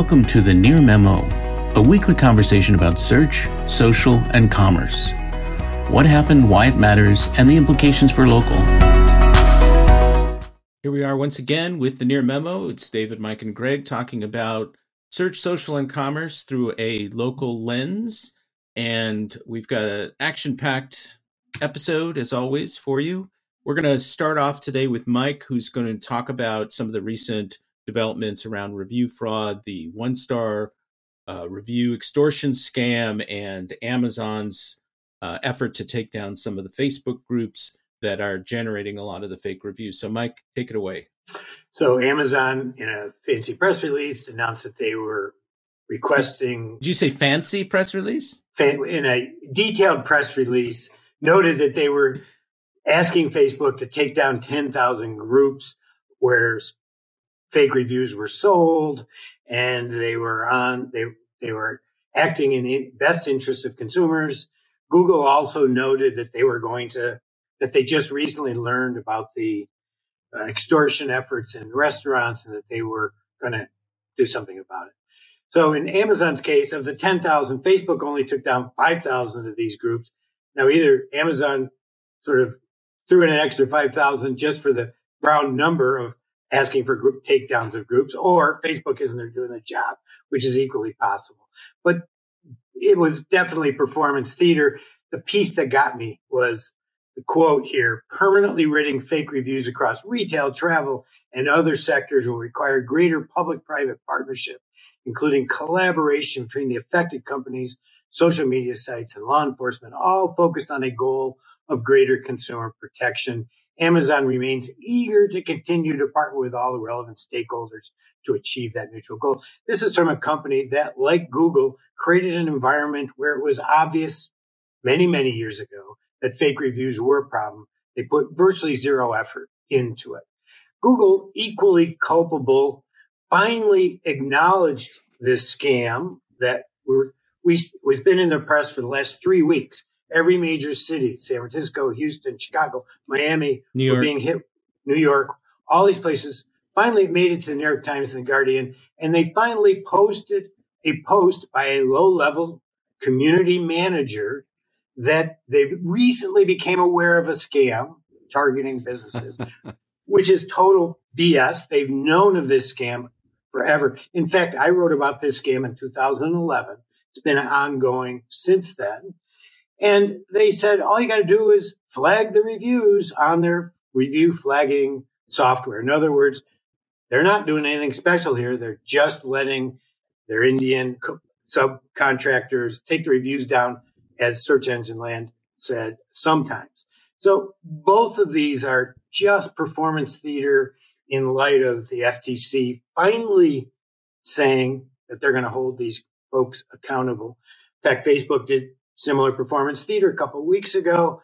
Welcome to the Near Memo, a weekly conversation about search, social, and commerce. What happened, why it matters, and the implications for local. Here we are once again with the Near Memo. It's David, Mike, and Greg talking about search, social, and commerce through a local lens. And we've got an action packed episode, as always, for you. We're going to start off today with Mike, who's going to talk about some of the recent developments around review fraud, the one star uh, review extortion scam, and Amazon's uh, effort to take down some of the Facebook groups that are generating a lot of the fake reviews. So, Mike, take it away. So, Amazon, in a fancy press release, announced that they were requesting. Did you say fancy press release? In a detailed press release, noted that they were asking Facebook to take down 10,000 groups where fake reviews were sold and they were on, they, they were acting in the best interest of consumers. Google also noted that they were going to, that they just recently learned about the uh, extortion efforts in restaurants and that they were going to do something about it. So in Amazon's case, of the 10,000, Facebook only took down 5,000 of these groups. Now either Amazon sort of threw in an extra 5,000 just for the round number of asking for group takedowns of groups, or Facebook isn't there doing the job, which is equally possible. But it was definitely performance theater. The piece that got me was the quote here permanently ridding fake reviews across retail, travel, and other sectors will require greater public private partnership, including collaboration between the affected companies, social media sites, and law enforcement, all focused on a goal of greater consumer protection Amazon remains eager to continue to partner with all the relevant stakeholders to achieve that mutual goal. This is from a company that, like Google, created an environment where it was obvious many, many years ago that fake reviews were a problem. They put virtually zero effort into it. Google, equally culpable, finally acknowledged this scam that we, we've been in the press for the last three weeks every major city, San Francisco, Houston, Chicago, Miami, New York. were being hit, New York, all these places finally made it to the New York Times and the Guardian. And they finally posted a post by a low level community manager that they recently became aware of a scam targeting businesses, which is total BS. They've known of this scam forever. In fact, I wrote about this scam in 2011. It's been ongoing since then. And they said, all you got to do is flag the reviews on their review flagging software. In other words, they're not doing anything special here. They're just letting their Indian subcontractors take the reviews down, as Search Engine Land said sometimes. So both of these are just performance theater in light of the FTC finally saying that they're going to hold these folks accountable. In fact, Facebook did similar performance theater a couple weeks ago,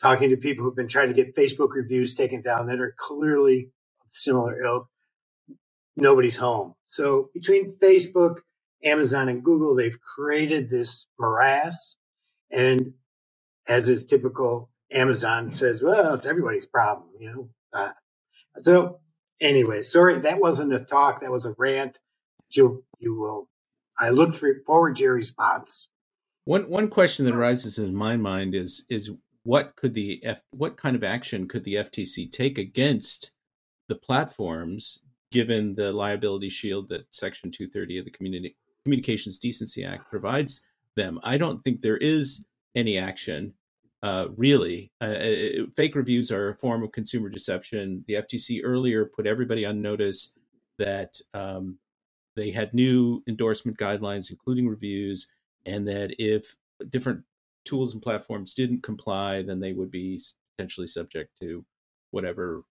talking to people who've been trying to get Facebook reviews taken down that are clearly similar ilk. Nobody's home. So between Facebook, Amazon, and Google, they've created this morass. And as is typical, Amazon says, well, it's everybody's problem, you know. Uh, so anyway, sorry, that wasn't a talk. That was a rant. You, you will, I look for, forward to your response. One one question that arises in my mind is is what could the F, what kind of action could the FTC take against the platforms given the liability shield that Section 230 of the Community Communications Decency Act provides them? I don't think there is any action uh, really. Uh, it, uh, fake reviews are a form of consumer deception. The FTC earlier put everybody on notice that um, they had new endorsement guidelines, including reviews and that if different tools and platforms didn't comply, then they would be potentially subject to whatever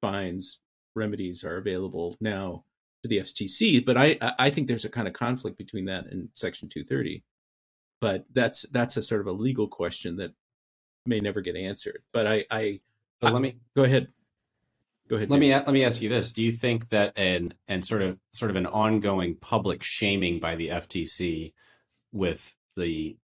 fines remedies are available now to the FTC. But I I think there's a kind of conflict between that and Section 230. But that's that's a sort of a legal question that may never get answered. But I I, but let me go ahead. Go ahead. Let me let me ask you this: Do you think that an and sort of sort of an ongoing public shaming by the FTC with the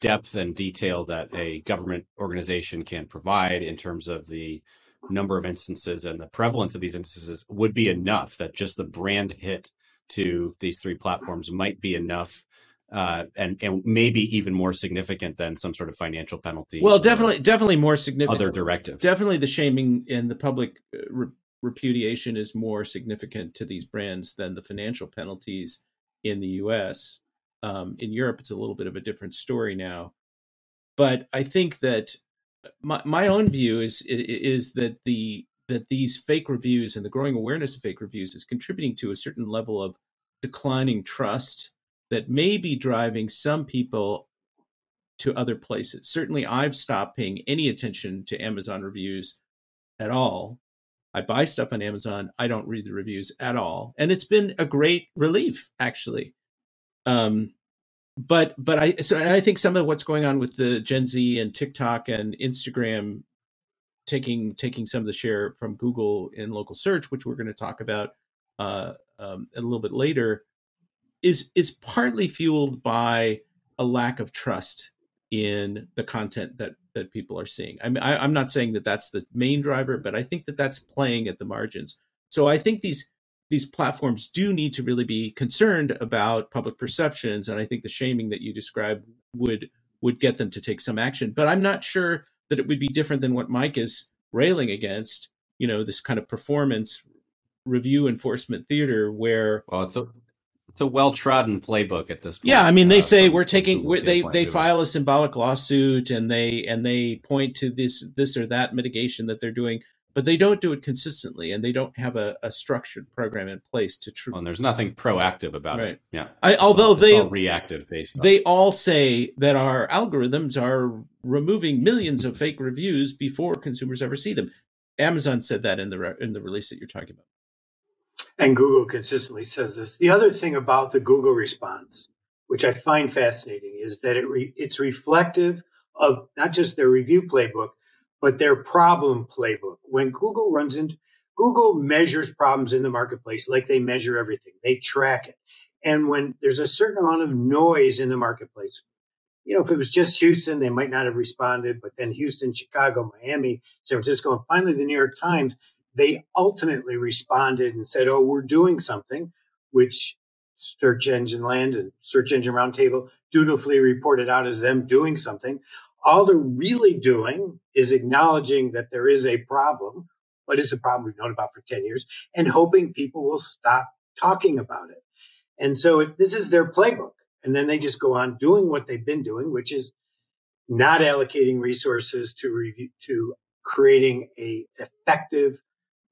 depth and detail that a government organization can provide in terms of the number of instances and the prevalence of these instances would be enough that just the brand hit to these three platforms might be enough uh, and and maybe even more significant than some sort of financial penalty. Well, definitely, definitely more significant. Other directive. Definitely, the shaming and the public uh, re- repudiation is more significant to these brands than the financial penalties in the U.S. Um, in Europe, it's a little bit of a different story now. But I think that uh, my my own view is is that the that these fake reviews and the growing awareness of fake reviews is contributing to a certain level of declining trust that may be driving some people to other places. Certainly, I've stopped paying any attention to Amazon reviews at all. I buy stuff on Amazon. I don't read the reviews at all, and it's been a great relief, actually. Um, but but I so I think some of what's going on with the Gen Z and TikTok and Instagram taking taking some of the share from Google in local search, which we're going to talk about uh, um, a little bit later, is is partly fueled by a lack of trust in the content that that people are seeing. I mean, I, I'm not saying that that's the main driver, but I think that that's playing at the margins. So I think these these platforms do need to really be concerned about public perceptions, and I think the shaming that you described would would get them to take some action. But I'm not sure that it would be different than what Mike is railing against. You know, this kind of performance review enforcement theater where well, it's a it's a well trodden playbook at this point. Yeah, I mean, they uh, say we're taking we're, they they file a symbolic lawsuit and they and they point to this this or that mitigation that they're doing, but they don't do it consistently and they don't have a, a structured program in place to true. Well, oh, and there's nothing proactive about right. it. Yeah, I, although they are reactive based. They all say that our algorithms are removing millions of fake reviews before consumers ever see them. Amazon said that in the re- in the release that you're talking about. And Google consistently says this. The other thing about the Google response, which I find fascinating, is that it re- it's reflective of not just their review playbook, but their problem playbook. When Google runs into Google measures problems in the marketplace like they measure everything. They track it. And when there's a certain amount of noise in the marketplace, you know, if it was just Houston, they might not have responded, but then Houston, Chicago, Miami, San Francisco, and finally the New York Times they ultimately responded and said, "Oh, we're doing something," which Search Engine Land and Search Engine Roundtable dutifully reported out as them doing something. All they're really doing is acknowledging that there is a problem, but it's a problem we've known about for 10 years, and hoping people will stop talking about it. And so this is their playbook. And then they just go on doing what they've been doing, which is not allocating resources to review, to creating a effective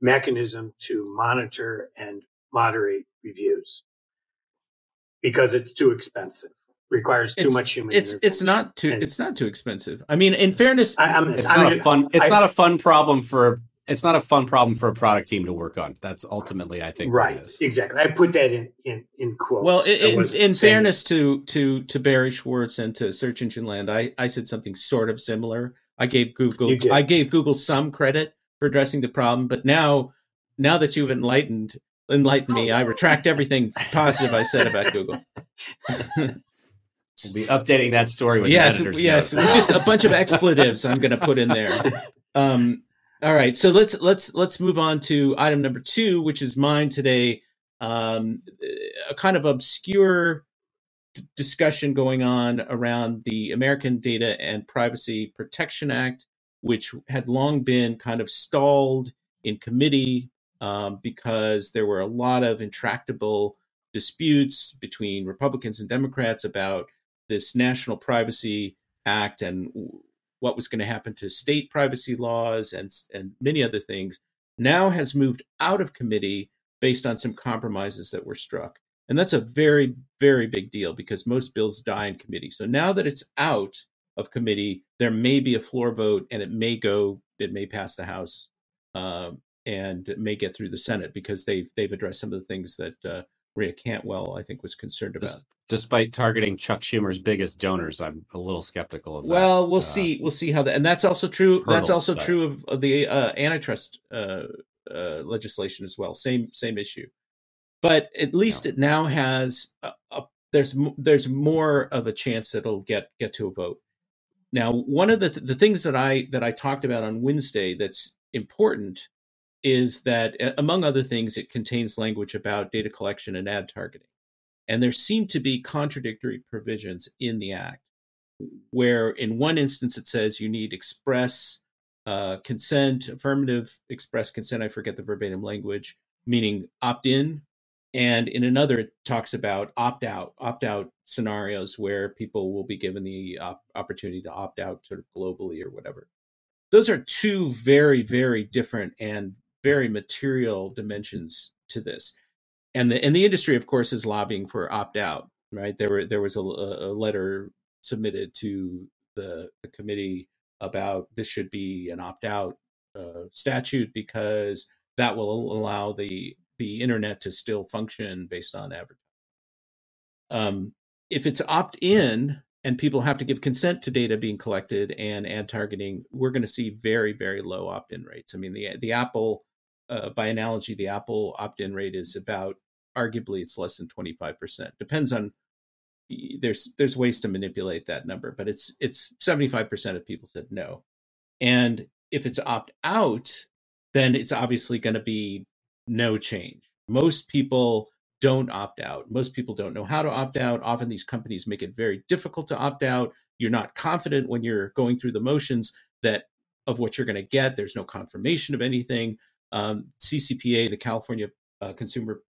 mechanism to monitor and moderate reviews because it's too expensive requires too it's, much human it's it's not too and, it's not too expensive. I mean in fairness I, I'm, it's I'm, not a fun it's I, not a fun problem for it's not a fun problem for a product team to work on. That's ultimately i think right exactly. I put that in in in quotes. Well in, in, in fairness to to to barry schwartz and to search engine land i i said something sort of similar. I gave google i gave google some credit for addressing the problem. But now, now that you've enlightened enlightened me, I retract everything positive I said about Google. We'll be updating that story with yes, yes, with just a bunch of expletives I'm going to put in there. Um, all right, so let's let's let's move on to item number two, which is mine today. Um, a kind of obscure d- discussion going on around the American Data and Privacy Protection Act which had long been kind of stalled in committee um, because there were a lot of intractable disputes between Republicans and Democrats about this National Privacy Act and what was going to happen to state privacy laws and and many other things. Now has moved out of committee based on some compromises that were struck. And that's a very, very big deal because most bills die in committee. So now that it's out, of committee, there may be a floor vote, and it may go, it may pass the House, uh, and it may get through the Senate because they've they've addressed some of the things that uh, Maria Cantwell, I think, was concerned about. Despite targeting Chuck Schumer's biggest donors, I'm a little skeptical of that. Well, we'll uh, see. We'll see how that, and that's also true. Hurdle, that's also but... true of, of the uh, antitrust uh, uh, legislation as well. Same same issue, but at least it now has a, a, there's there's more of a chance that it'll get get to a vote. Now, one of the th- the things that I that I talked about on Wednesday that's important is that, among other things, it contains language about data collection and ad targeting. And there seem to be contradictory provisions in the Act, where in one instance it says you need express uh, consent, affirmative express consent, I forget the verbatim language, meaning opt in. And in another, it talks about opt out, opt out scenarios where people will be given the op- opportunity to opt out sort of globally or whatever. Those are two very, very different and very material dimensions to this. And the and the industry, of course, is lobbying for opt out. Right there were there was a, a letter submitted to the, the committee about this should be an opt out uh, statute because that will allow the the internet to still function based on advertising. Um, if it's opt in and people have to give consent to data being collected and ad targeting, we're going to see very very low opt in rates. I mean the the Apple uh, by analogy, the Apple opt-in rate is about arguably it's less than 25%. Depends on there's there's ways to manipulate that number, but it's it's 75% of people said no. And if it's opt out, then it's obviously going to be no change. Most people don't opt out. Most people don't know how to opt out. Often these companies make it very difficult to opt out. You're not confident when you're going through the motions that of what you're going to get. There's no confirmation of anything. Um, CCPA, the California uh, Consumer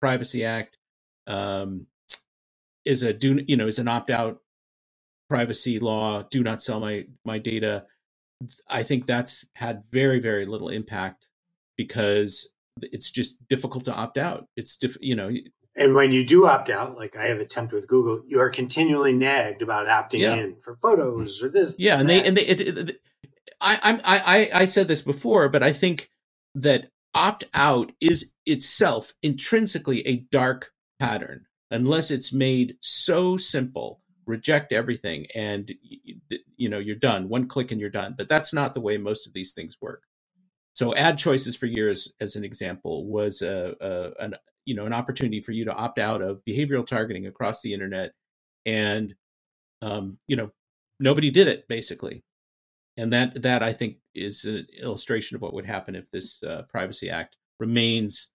Privacy Act, um, is a do you know is an opt out privacy law. Do not sell my my data. I think that's had very very little impact because it's just difficult to opt out. It's diff, you know. And when you do opt out, like I have attempted with Google, you are continually nagged about opting yeah. in for photos or this. Yeah, and that. they and they it, it, I, I, I, I said this before, but I think that opt out is itself intrinsically a dark pattern. Unless it's made so simple reject everything and you know you're done. One click and you're done. But that's not the way most of these things work. So ad choices for years as an example was a, a an you know an opportunity for you to opt out of behavioral targeting across the internet and um, you know nobody did it basically and that that I think is an illustration of what would happen if this uh, Privacy Act remains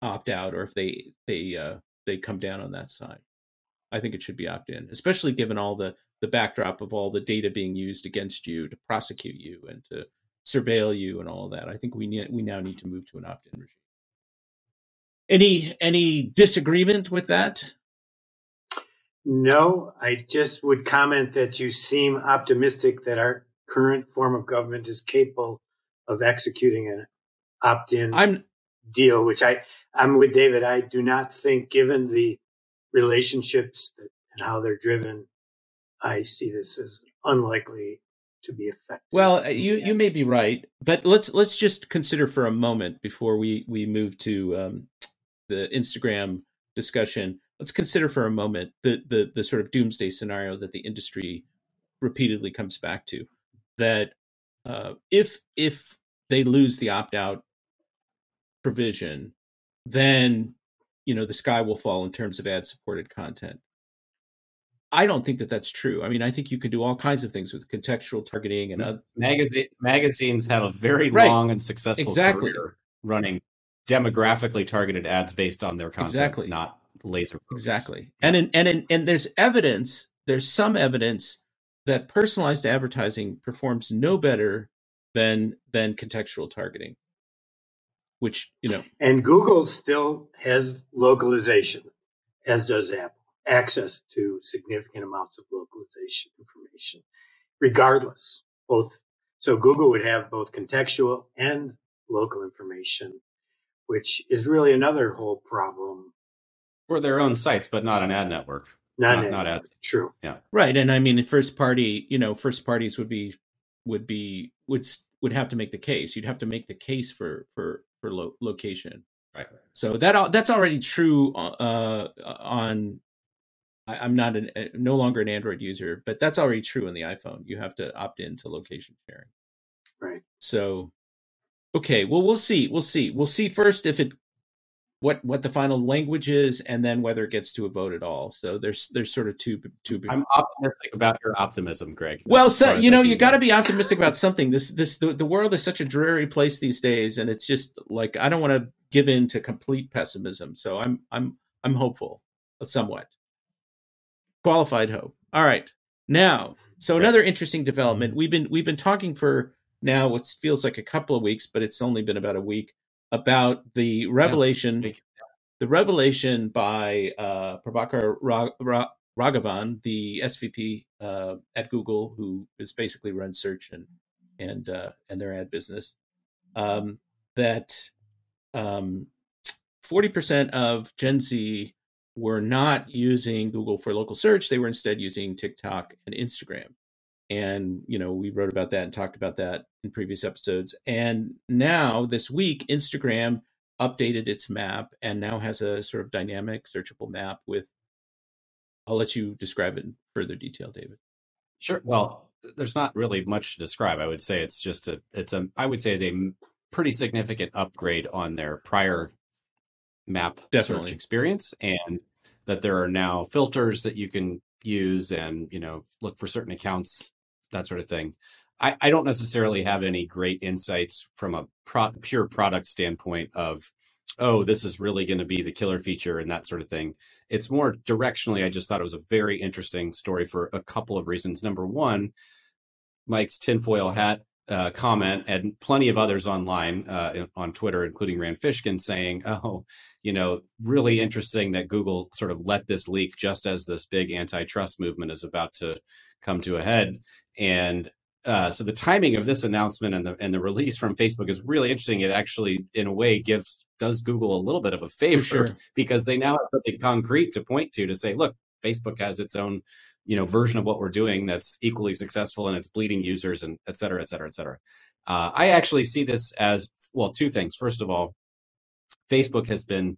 opt out, or if they they uh, they come down on that side. I think it should be opt in, especially given all the the backdrop of all the data being used against you to prosecute you and to surveil you and all that. I think we need we now need to move to an opt in regime. Any any disagreement with that? No, I just would comment that you seem optimistic that our current form of government is capable of executing an opt-in I'm, deal, which I, I'm with David. I do not think, given the relationships that, and how they're driven, I see this as unlikely to be effective. Well, uh, you you may be right, but let's let's just consider for a moment before we we move to um, the Instagram discussion. Let's consider for a moment the the the sort of doomsday scenario that the industry repeatedly comes back to that uh, if if they lose the opt out provision, then you know the sky will fall in terms of ad supported content. I don't think that that's true. I mean, I think you can do all kinds of things with contextual targeting and other Magazine, magazines have a very right. long and successful exactly. career running demographically targeted ads based on their content, exactly. not laser. Focus. Exactly, and in, and in, and there's evidence. There's some evidence that personalized advertising performs no better than than contextual targeting which you know and google still has localization as does apple access to significant amounts of localization information regardless both so google would have both contextual and local information which is really another whole problem. For their own sites but not an ad network not, not, not True. Yeah. Right. And I mean, first party, you know, first parties would be, would be, would, would have to make the case. You'd have to make the case for, for, for lo- location. Right. So that, that's already true, uh, on, I, am not an, no longer an Android user, but that's already true in the iPhone. You have to opt into location sharing. Right. So, okay. Well, we'll see. We'll see. We'll see first if it what what the final language is, and then whether it gets to a vote at all. So there's there's sort of two two. I'm optimistic about your optimism, Greg. Well, so you know, you got to be optimistic about something. This this the, the world is such a dreary place these days, and it's just like I don't want to give in to complete pessimism. So I'm I'm I'm hopeful, uh, somewhat qualified hope. All right, now so another interesting development. We've been we've been talking for now what feels like a couple of weeks, but it's only been about a week about the revelation, yeah. the revelation by uh, Prabhakar Raghavan, the SVP uh, at Google, who is basically runs search and and uh, and their ad business, um, that um, forty percent of Gen Z were not using Google for local search; they were instead using TikTok and Instagram and you know we wrote about that and talked about that in previous episodes. And now this week instagram updated its map and now has a sort of dynamic searchable map with i'll let you describe it in further detail david. Sure. Well there's not really much to describe. I would say it's just a it's a i would say it's a pretty significant upgrade on their prior map Definitely. search experience and that there are now filters that you can use and you know look for certain accounts that sort of thing. I, I don't necessarily have any great insights from a pro- pure product standpoint of, oh, this is really going to be the killer feature and that sort of thing. It's more directionally, I just thought it was a very interesting story for a couple of reasons. Number one, Mike's tinfoil hat uh, comment and plenty of others online uh, on Twitter, including Rand Fishkin, saying, "Oh, you know, really interesting that Google sort of let this leak just as this big antitrust movement is about to come to a head." And uh, so the timing of this announcement and the and the release from Facebook is really interesting. It actually, in a way, gives does Google a little bit of a favor sure. because they now have something concrete to point to to say, look, Facebook has its own you know version of what we're doing that's equally successful and it's bleeding users and et cetera, et cetera, et cetera. Uh, I actually see this as well two things. First of all, Facebook has been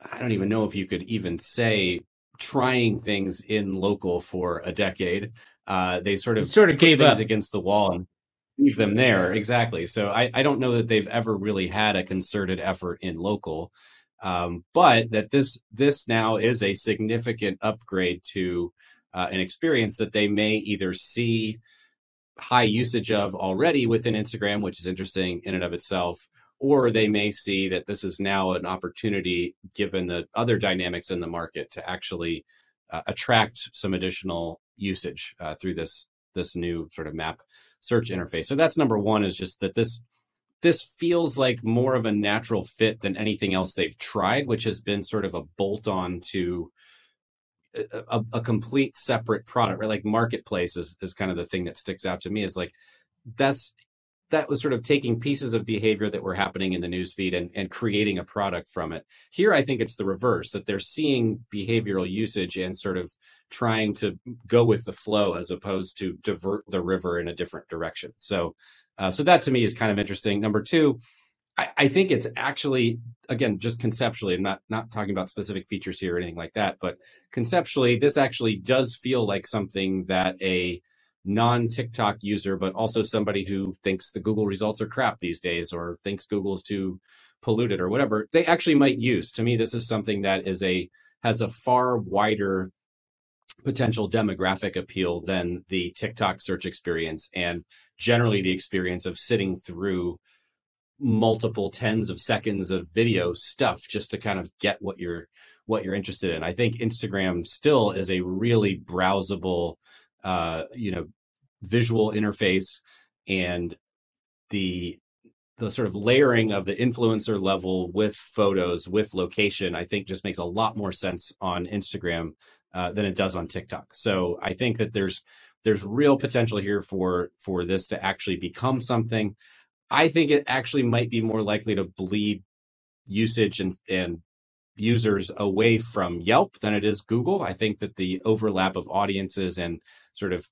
I don't even know if you could even say trying things in local for a decade uh, they sort of sort of gave up against the wall and leave them there. Exactly. So I, I don't know that they've ever really had a concerted effort in local, um, but that this this now is a significant upgrade to uh, an experience that they may either see high usage of already within Instagram, which is interesting in and of itself, or they may see that this is now an opportunity, given the other dynamics in the market, to actually uh, attract some additional usage uh, through this this new sort of map search interface. So that's number one is just that this this feels like more of a natural fit than anything else they've tried, which has been sort of a bolt on to a, a, complete separate product, right? Like marketplace is, is kind of the thing that sticks out to me is like that's that was sort of taking pieces of behavior that were happening in the newsfeed and, and creating a product from it. Here, I think it's the reverse that they're seeing behavioral usage and sort of trying to go with the flow as opposed to divert the river in a different direction. So, uh, so that to me is kind of interesting. Number two, I, I think it's actually again just conceptually. I'm not not talking about specific features here or anything like that, but conceptually, this actually does feel like something that a non TikTok user, but also somebody who thinks the Google results are crap these days or thinks Google's too polluted or whatever, they actually might use. To me, this is something that is a has a far wider potential demographic appeal than the TikTok search experience and generally the experience of sitting through multiple tens of seconds of video stuff just to kind of get what you're what you're interested in. I think Instagram still is a really browsable uh, you know, visual interface and the the sort of layering of the influencer level with photos with location i think just makes a lot more sense on instagram uh, than it does on tiktok. So i think that there's there's real potential here for for this to actually become something. I think it actually might be more likely to bleed usage and and users away from Yelp than it is Google. I think that the overlap of audiences and sort of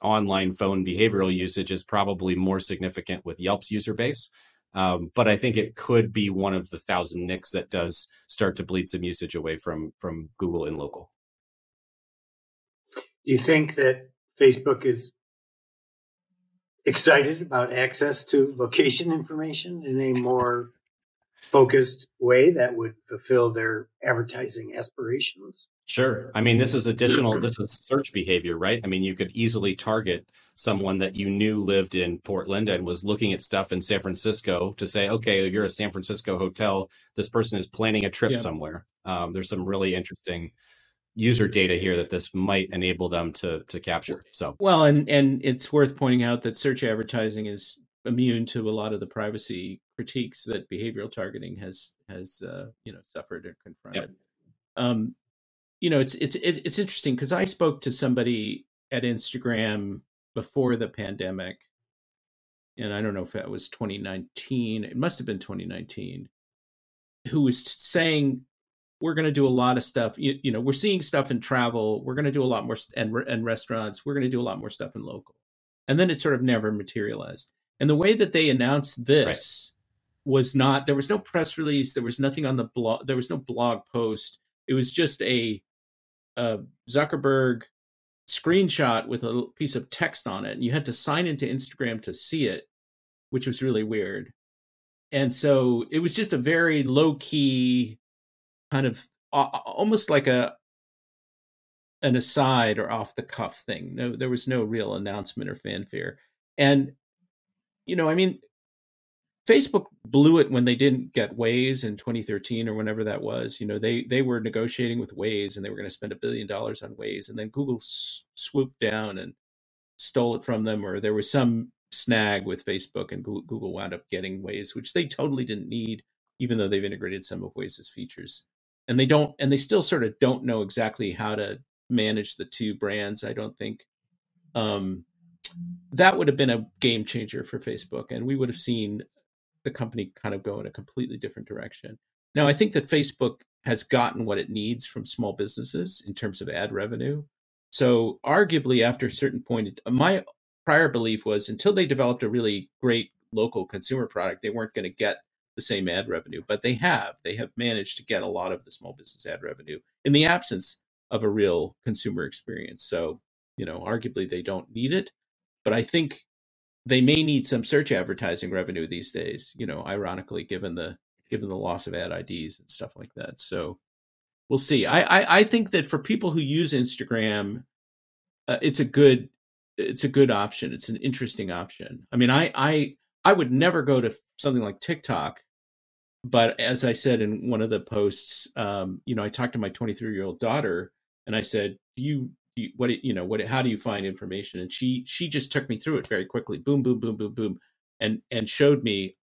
online phone behavioral usage is probably more significant with Yelp's user base. Um, but I think it could be one of the thousand nicks that does start to bleed some usage away from from Google and local. Do you think that Facebook is excited about access to location information in a more focused way that would fulfill their advertising aspirations. Sure. I mean, this is additional, this is search behavior, right? I mean, you could easily target someone that you knew lived in Portland and was looking at stuff in San Francisco to say, okay, if you're a San Francisco hotel, this person is planning a trip yeah. somewhere. Um, there's some really interesting user data here that this might enable them to to capture. So well, and and it's worth pointing out that search advertising is immune to a lot of the privacy critiques that behavioral targeting has has uh, you know suffered or confronted. Yep. Um, you know, it's it's it's interesting because I spoke to somebody at Instagram before the pandemic, and I don't know if that was 2019. It must have been 2019. Who was saying we're going to do a lot of stuff. You, you, know, we're seeing stuff in travel. We're going to do a lot more and and restaurants. We're going to do a lot more stuff in local, and then it sort of never materialized. And the way that they announced this right. was not. There was no press release. There was nothing on the blog. There was no blog post. It was just a a Zuckerberg screenshot with a piece of text on it, and you had to sign into Instagram to see it, which was really weird. And so it was just a very low key, kind of uh, almost like a an aside or off the cuff thing. No, there was no real announcement or fanfare. And you know, I mean, Facebook blew it when they didn't get Waze in 2013 or whenever that was. You know, they they were negotiating with Waze and they were going to spend a billion dollars on Waze, and then Google s- swooped down and stole it from them, or there was some snag with Facebook, and Google wound up getting Waze, which they totally didn't need, even though they've integrated some of Waze's features. And they don't, and they still sort of don't know exactly how to manage the two brands. I don't think. Um, that would have been a game changer for Facebook, and we would have seen the company kind of go in a completely different direction. Now, I think that Facebook has gotten what it needs from small businesses in terms of ad revenue. So, arguably, after a certain point, my prior belief was until they developed a really great local consumer product, they weren't going to get the same ad revenue. But they have. They have managed to get a lot of the small business ad revenue in the absence of a real consumer experience. So, you know, arguably they don't need it. But I think they may need some search advertising revenue these days. You know, ironically, given the given the loss of ad IDs and stuff like that. So we'll see. I I, I think that for people who use Instagram, uh, it's a good it's a good option. It's an interesting option. I mean, I I I would never go to something like TikTok, but as I said in one of the posts, um, you know, I talked to my 23 year old daughter, and I said, "Do you you, what you know what how do you find information? And she she just took me through it very quickly boom boom boom boom boom and and showed me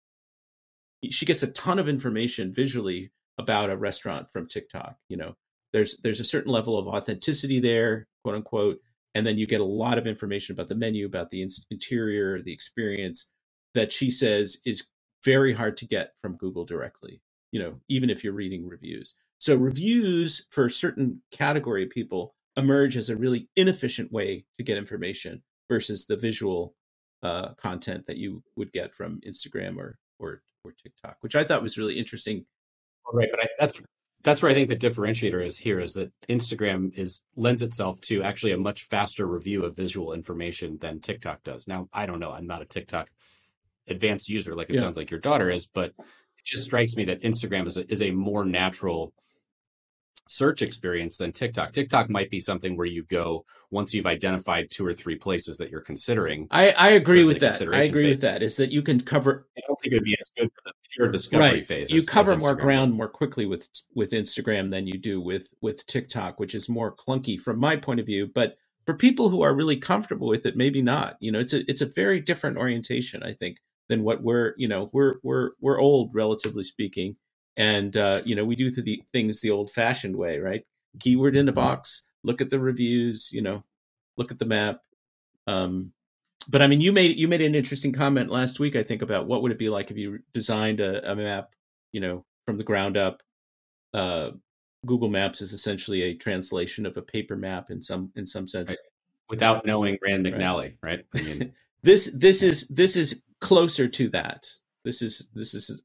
she gets a ton of information visually about a restaurant from TikTok you know? There's there's a certain level of authenticity there quote unquote and then you get a lot of information about the menu about the interior the experience that she says is very hard to get from Google directly you know even if you're reading reviews. So reviews for a certain category of people emerge as a really inefficient way to get information versus the visual uh, content that you would get from Instagram or or or TikTok, which I thought was really interesting. Right, but I, that's that's where I think the differentiator is here is that Instagram is lends itself to actually a much faster review of visual information than TikTok does. Now, I don't know, I'm not a TikTok advanced user like it yeah. sounds like your daughter is, but it just strikes me that Instagram is a, is a more natural search experience than TikTok. TikTok might be something where you go once you've identified two or three places that you're considering. I, I agree with that. I agree phase. with that. Is that you can cover. I don't think it would be as good for the pure discovery right. phase. You as, cover as more ground more quickly with with Instagram than you do with with TikTok, which is more clunky from my point of view. But for people who are really comfortable with it, maybe not. You know, it's a it's a very different orientation. I think than what we're you know we're we're we're old relatively speaking and uh, you know we do the things the old fashioned way right? Keyword in a box look at the reviews you know look at the map um, but i mean you made you made an interesting comment last week i think about what would it be like if you designed a, a map you know from the ground up. Uh, google maps is essentially a translation of a paper map in some in some sense. Right. without knowing rand mcnally right, right? i mean this this is this is closer to that. This is this is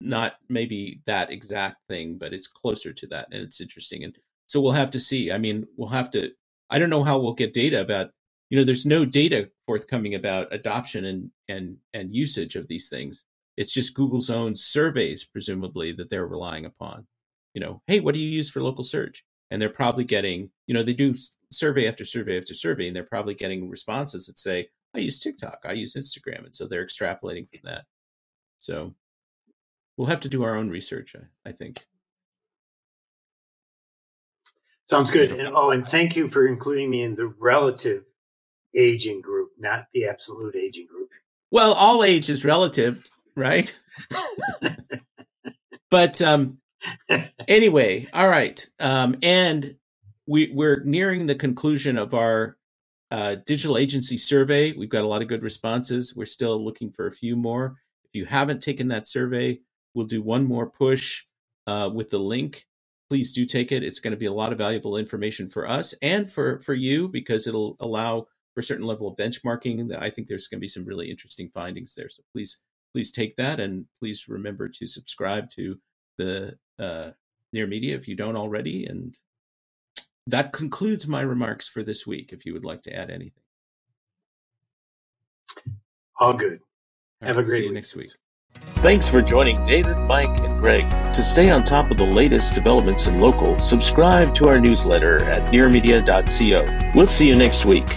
not maybe that exact thing, but it's closer to that, and it's interesting. And so we'll have to see. I mean, we'll have to. I don't know how we'll get data about. You know, there's no data forthcoming about adoption and and and usage of these things It's just Google's own surveys, presumably, that they're relying upon. You know, hey, what do you use for local search? And they're probably getting, you know, they do survey after survey after survey, and they're probably getting responses that say, I use TikTok, I use Instagram. And so they're extrapolating from that. So we'll have to do our own research, I, I think. Sounds good. And, oh, and thank you for including me in the relative aging group, not the absolute aging group. Well, all age is relative, right? but um, anyway, all right. Um, and we, we're nearing the conclusion of our uh, digital agency survey. We've got a lot of good responses. We're still looking for a few more. If you haven't taken that survey, we'll do one more push uh, with the link please do take it. It's going to be a lot of valuable information for us and for for you because it'll allow for a certain level of benchmarking. I think there's going to be some really interesting findings there. So please please take that and please remember to subscribe to the uh, Near Media if you don't already. And that concludes my remarks for this week. If you would like to add anything, all good. All Have right, a great see you week. next week. Thanks for joining David, Mike, and Greg. To stay on top of the latest developments in local, subscribe to our newsletter at nearmedia.co. We'll see you next week.